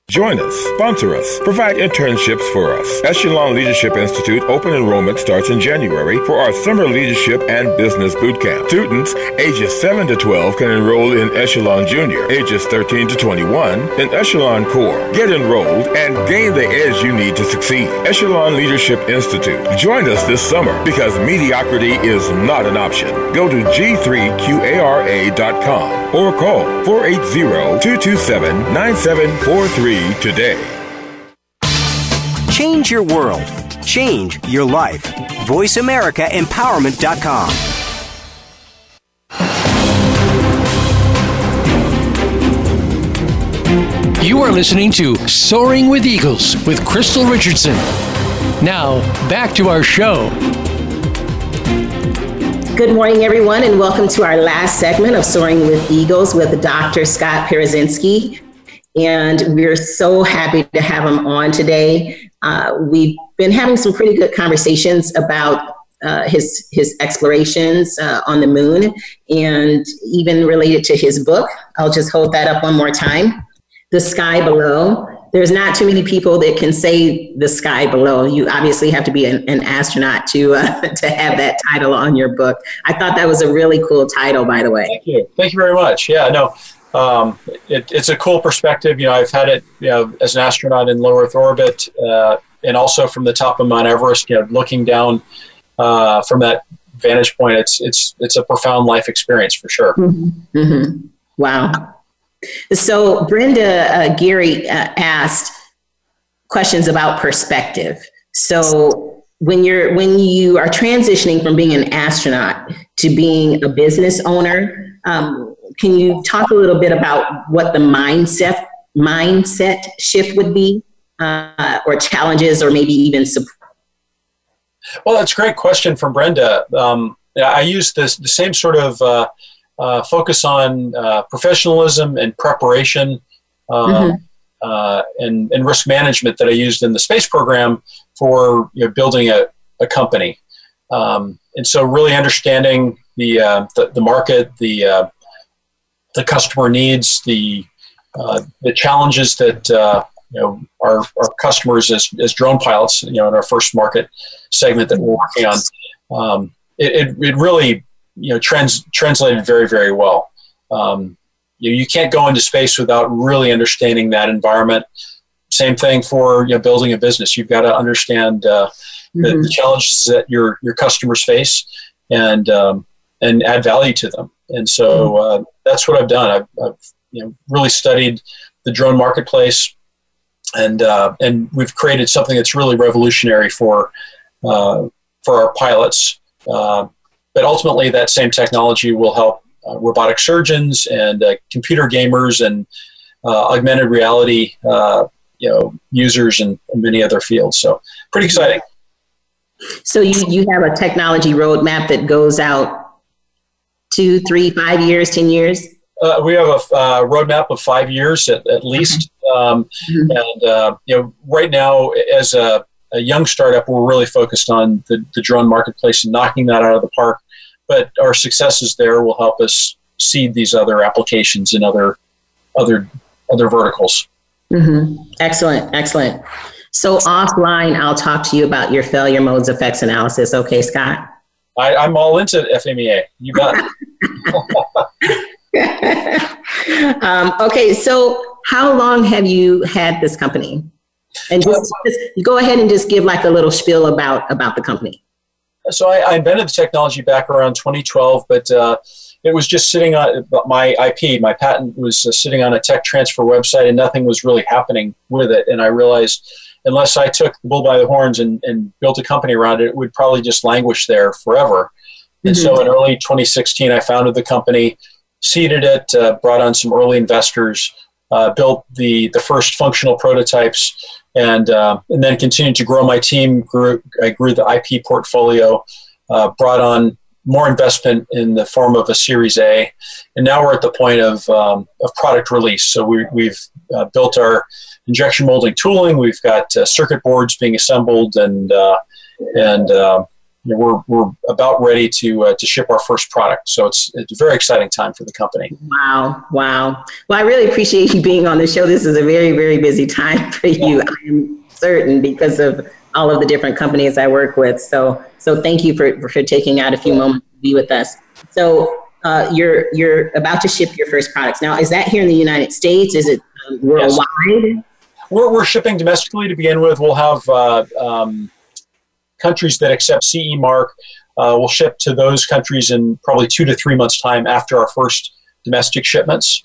Join us, sponsor us, provide internships for us. Echelon Leadership Institute open enrollment starts in January for our summer leadership and business boot camp. Students ages 7 to 12 can enroll in Echelon Junior, ages 13 to 21 in Echelon Core. Get enrolled and gain the edge you need to succeed. Echelon Leadership Institute. Join us this summer because mediocrity is not an option. Go to g3qara.com or call 480 227 9743 today. Change your world. Change your life. VoiceAmericaEmpowerment.com. You are listening to Soaring with Eagles with Krystylle Richardson. Now, back to our show. Good morning, everyone, and welcome to our last segment of Soaring with Eagles with Dr. Scott Parazynski. And we're so happy to have him on today. Uh, we've been having some pretty good conversations about uh, his his explorations uh, on the moon, and even related to his book. I'll just hold that up one more time. The Sky Below. There's not too many people that can say the sky below. You obviously have to be an, an astronaut to uh, to have that title on your book. I thought that was a really cool title, by the way. Thank you. Thank you very much. Yeah, no, um, it, it's a cool perspective. You know, I've had it, you know, as an astronaut in low Earth orbit, uh, and also from the top of Mount Everest. You know, looking down uh, from that vantage point, it's it's it's a profound life experience for sure. Mm-hmm. Mm-hmm. Wow. So Brenda uh, Gary uh, asked questions about perspective. So when you're when you are transitioning from being an astronaut to being a business owner, um, can you talk a little bit about what the mindset mindset shift would be, uh, or challenges, or maybe even support? Well, that's a great question from Brenda. Um, I use this the same sort of uh, uh, focus on uh, professionalism and preparation um, mm-hmm. uh, and, and risk management that I used in the space program for you know, building a, a company. Um, and so, really understanding the, uh, the, the, market, the, uh, the customer needs, the, uh, the challenges that uh, you know our, our customers as, as drone pilots, you know, in our first market segment that we're working on, um, it, it, it, really you know trans, translated very very well. Um, you, you can't go into space without really understanding that environment. Same thing for you know, building a business. You've got to understand uh, mm-hmm. the, the, challenges that your your customers face and um, and add value to them. And so mm-hmm. uh, that's what I've done. I've, I've, you know, really studied the drone marketplace, and uh, and we've created something that's really revolutionary for uh, for our pilots. Uh, but ultimately, that same technology will help uh, robotic surgeons and uh, computer gamers and uh, augmented reality, you know, users and, many other fields. So, pretty exciting. So you you have a technology roadmap that goes out two, three, five years, ten years. Uh, we have a uh, roadmap of five years at, at least. Um, mm-hmm. And, uh, you know, right now, as a, a, young startup, we're really focused on the, the drone marketplace and knocking that out of the park but our successes there will help us seed these other applications in other other other verticals. Mm-hmm. Excellent, excellent. So offline, I'll talk to you about your failure modes effects analysis. Okay, Scott. I, am all into FMEA. You got it. um, okay, so how long have you had this company? And just, just go ahead and just give like a little spiel about about the company so I, I, invented the technology back around 2012, but uh, it was just sitting on my IP, my patent was uh, sitting on a tech transfer website, and nothing was really happening with it. And I realized unless I took the bull by the horns and, and built a company around it, it would probably just languish there forever. Mm-hmm. And so mm-hmm. in early 2016, I founded the company, seeded it, uh, brought on some early investors, uh, built the the first functional prototypes and uh, and then continued to grow my team. Grew I grew the IP portfolio, uh, brought on more investment in the form of a Series A, and now we're at the point of um, of product release. So we, we've uh, built our injection molding tooling. We've got uh, circuit boards being assembled, and uh, and uh, we're, we're about ready to, uh, to ship our first product. So it's, it's a very exciting time for the company. Wow. Wow. Well, I really appreciate you being on the show. This is a very, very busy time for you. I am certain because of all of the different companies I work with. So, so thank you for, for taking out a few moments to be with us. So uh, you're, you're about to ship your first products. Now, is that here in the United States? Is it um, worldwide? Yes. We're, we're shipping domestically to begin with. We'll have uh, um, countries that accept CE mark uh, will ship to those countries in probably two to three months' time after our first domestic shipments.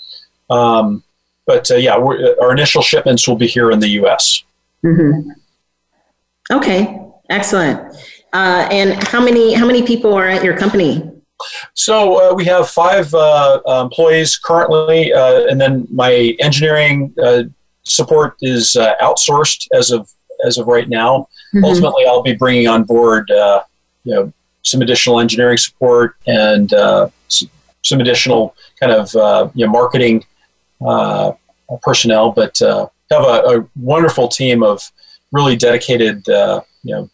Um, but uh, yeah, our initial shipments will be here in the U.S. Mm-hmm. Okay, excellent. Uh, and how many how many people are at your company? So uh, we have five uh, employees currently, uh, and then my engineering support is outsourced as of as of right now. Mm-hmm. Ultimately, I'll be bringing on board, uh, you know, some additional engineering support and uh, some additional kind of uh, you know marketing uh, personnel, but uh, have a, a, wonderful team of really dedicated uh, you know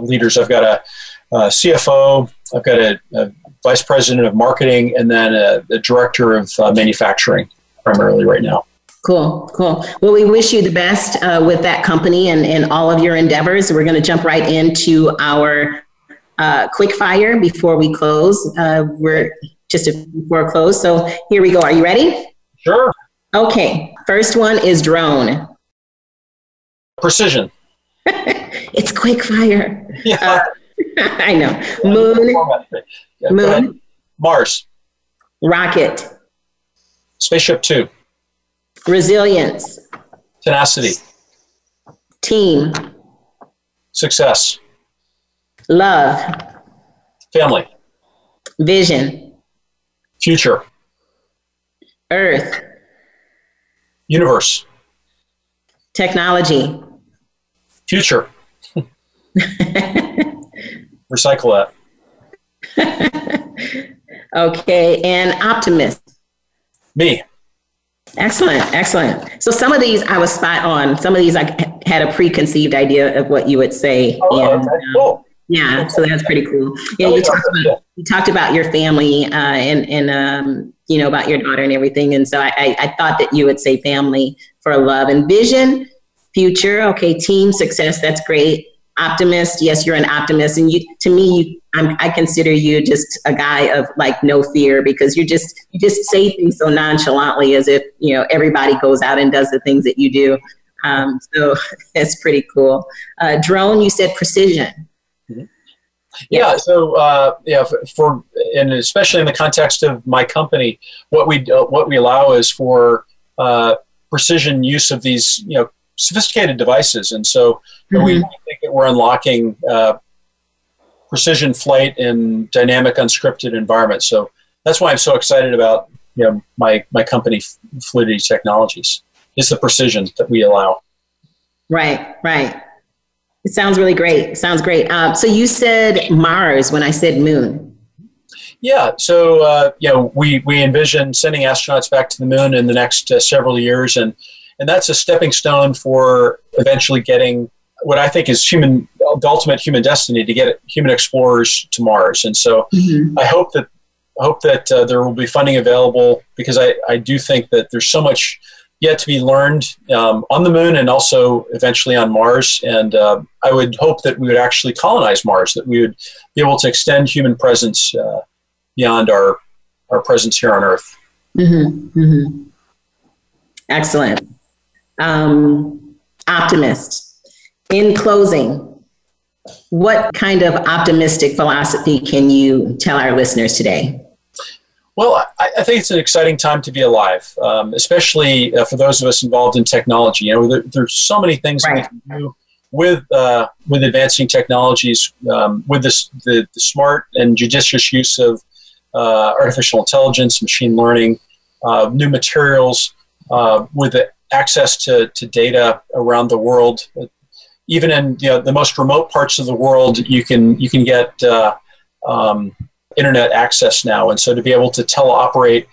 leaders. I've got a, a, CFO, I've got a, a, vice president of marketing, and then a, a director of manufacturing primarily right now. Cool, cool. Well, we wish you the best uh, with that company and, and all of your endeavors. We're going to jump right into our uh, quick fire before we close. Uh, we're just before close. So here we go. Are you ready? Sure. Okay. First one is drone. Precision. it's quick fire. Yeah. Uh, I know. Moon. Yeah, Moon. Mars. Rocket. Spaceship Two. Resilience. Tenacity. Team. Success. Love. Family. Vision. Future. Earth. Universe. Technology. Future. Recycle that. okay, and optimist. Me. Excellent, excellent. So some of these I was spot on. Some of these I had a preconceived idea of what you would say. Oh, and, okay, cool. Yeah, so that's pretty cool. Yeah, you talked about you talked about your family uh, and and um, you know about your daughter and everything, and so I, I, I thought that you would say family for love and vision, future. Okay, team success. That's great. Optimist. Yes, you're an optimist, and you to me, you, I'm, I consider you just a guy of like no fear because you just you just say things so nonchalantly as if you know everybody goes out and does the things that you do. Um, so that's pretty cool. Uh, drone. You said precision yeah. So uh, yeah, for and especially in the context of my company, what we uh, what we allow is for uh, precision use of these you know sophisticated devices, and so mm-hmm. we think that we're unlocking uh, precision flight in dynamic, unscripted environments. So that's why I'm so excited about you know my my company Fluidity Technologies is the precision that we allow. Right, right. It sounds really great. It sounds great. Uh, so you said Mars when I said moon. Yeah. So uh, you know, we we envision sending astronauts back to the moon in the next uh, several years, and and that's a stepping stone for eventually getting what I think is human the ultimate human destiny to get human explorers to Mars. And so mm-hmm. I hope that I hope that uh, there will be funding available because I, I do think that there's so much yet to be learned um, on the moon and also eventually on Mars. And uh, I would hope that we would actually colonize Mars, that we would be able to extend human presence uh, beyond our, our presence here on Earth. Mm-hmm, mm-hmm. Excellent. Um, optimist. In closing, what kind of optimistic philosophy can you tell our listeners today? Well, I, I, think it's an exciting time to be alive, um, especially uh, for those of us involved in technology. You know, there, there's so many things right. we can do with uh, with advancing technologies, um, with this, the, the smart and judicious use of uh, artificial intelligence, machine learning, uh, new materials, uh, with the access to, to data around the world. Even in you know, the most remote parts of the world, you can you can get uh, um, internet access now. And so to be able to teleoperate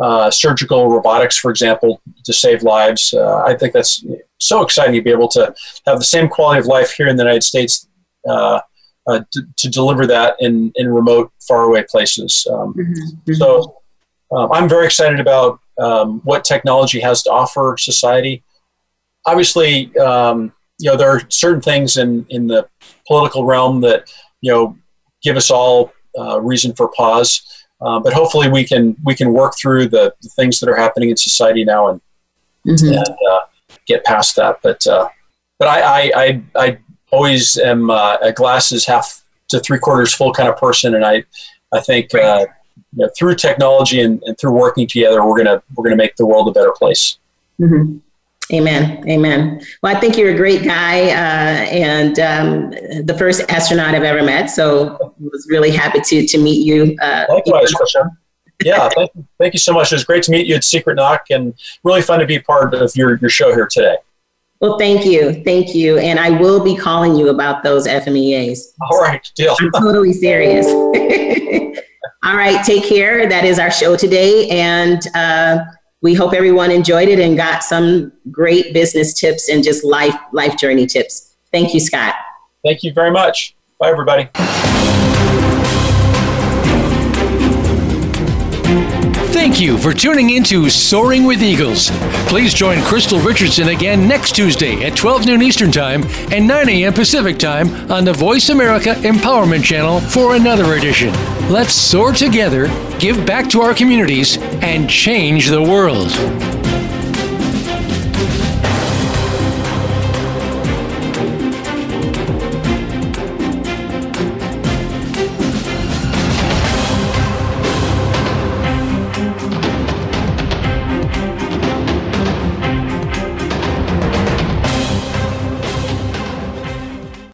uh, surgical robotics, for example, to save lives, uh, I think that's so exciting to be able to have the same quality of life here in the United States. Uh, uh to, to, deliver that in, in remote, faraway places. Um, mm-hmm. So um, I'm very excited about um, what technology has to offer society. Obviously, um, you know there are certain things in, in the political realm that you know give us all uh, reason for pause. Uh, but hopefully we can we can work through the, the things that are happening in society now and, mm-hmm. and uh, get past that. But uh, but I, I, I I always am uh, a glasses half to three quarters full kind of person, and I I think uh, you know, through technology and, and, through working together, we're gonna we're gonna make the world a better place. Mm-hmm. Amen. Amen. Well, I think you're a great guy uh, and um, the first astronaut I've ever met. So I was really happy to, to meet you. Uh, Likewise, yeah, thank you, thank you so much. It was great to meet you at Secret Knock and really fun to be part of your, your show here today. Well, thank you. Thank you. And I will be calling you about those FMEAs. All right, deal. I'm totally serious. All right, take care. That is our show today. And uh, we hope everyone enjoyed it and got some great business tips and just life life journey tips. Thank you, Scott. Thank you very much. Bye, everybody. Thank you for tuning in to Soaring with Eagles. Please join Krystylle Richardson again next Tuesday at 12 noon Eastern Time and 9 a.m. Pacific Time on the Voice America Empowerment Channel for another edition. Let's soar together, give back to our communities, and change the world.